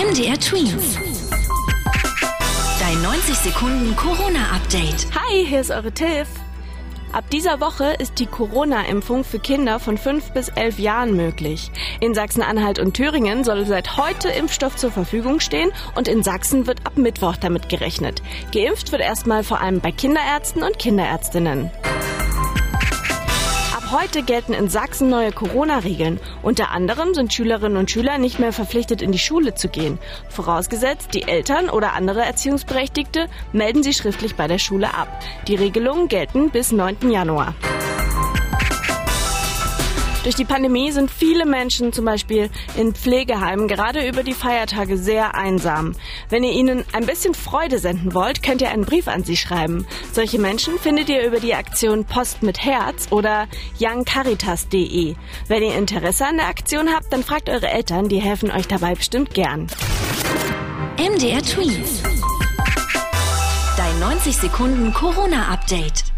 MDR Twins. Dein 90 Sekunden Corona-Update. Hi, hier ist eure Tiff. Ab dieser Woche ist die Corona-Impfung für Kinder von 5 bis 11 Jahren möglich. In Sachsen-Anhalt und Thüringen soll seit heute Impfstoff zur Verfügung stehen und in Sachsen wird ab Mittwoch damit gerechnet. Geimpft wird erstmal vor allem bei Kinderärzten und Kinderärztinnen heute gelten in Sachsen neue Corona-Regeln. Unter anderem sind Schülerinnen und Schüler nicht mehr verpflichtet, in die Schule zu gehen. Vorausgesetzt, die Eltern oder andere Erziehungsberechtigte melden sie schriftlich bei der Schule ab. Die Regelungen gelten bis 9. Januar. Durch die Pandemie sind viele Menschen zum Beispiel in Pflegeheimen gerade über die Feiertage sehr einsam. Wenn ihr ihnen ein bisschen Freude senden wollt, könnt ihr einen Brief an sie schreiben. Solche Menschen findet ihr über die Aktion Post mit Herz oder youngcaritas.de. Wenn ihr Interesse an der Aktion habt, dann fragt eure Eltern, die helfen euch dabei bestimmt gern. MDR Tweets. Dein 90 Sekunden Corona-Update.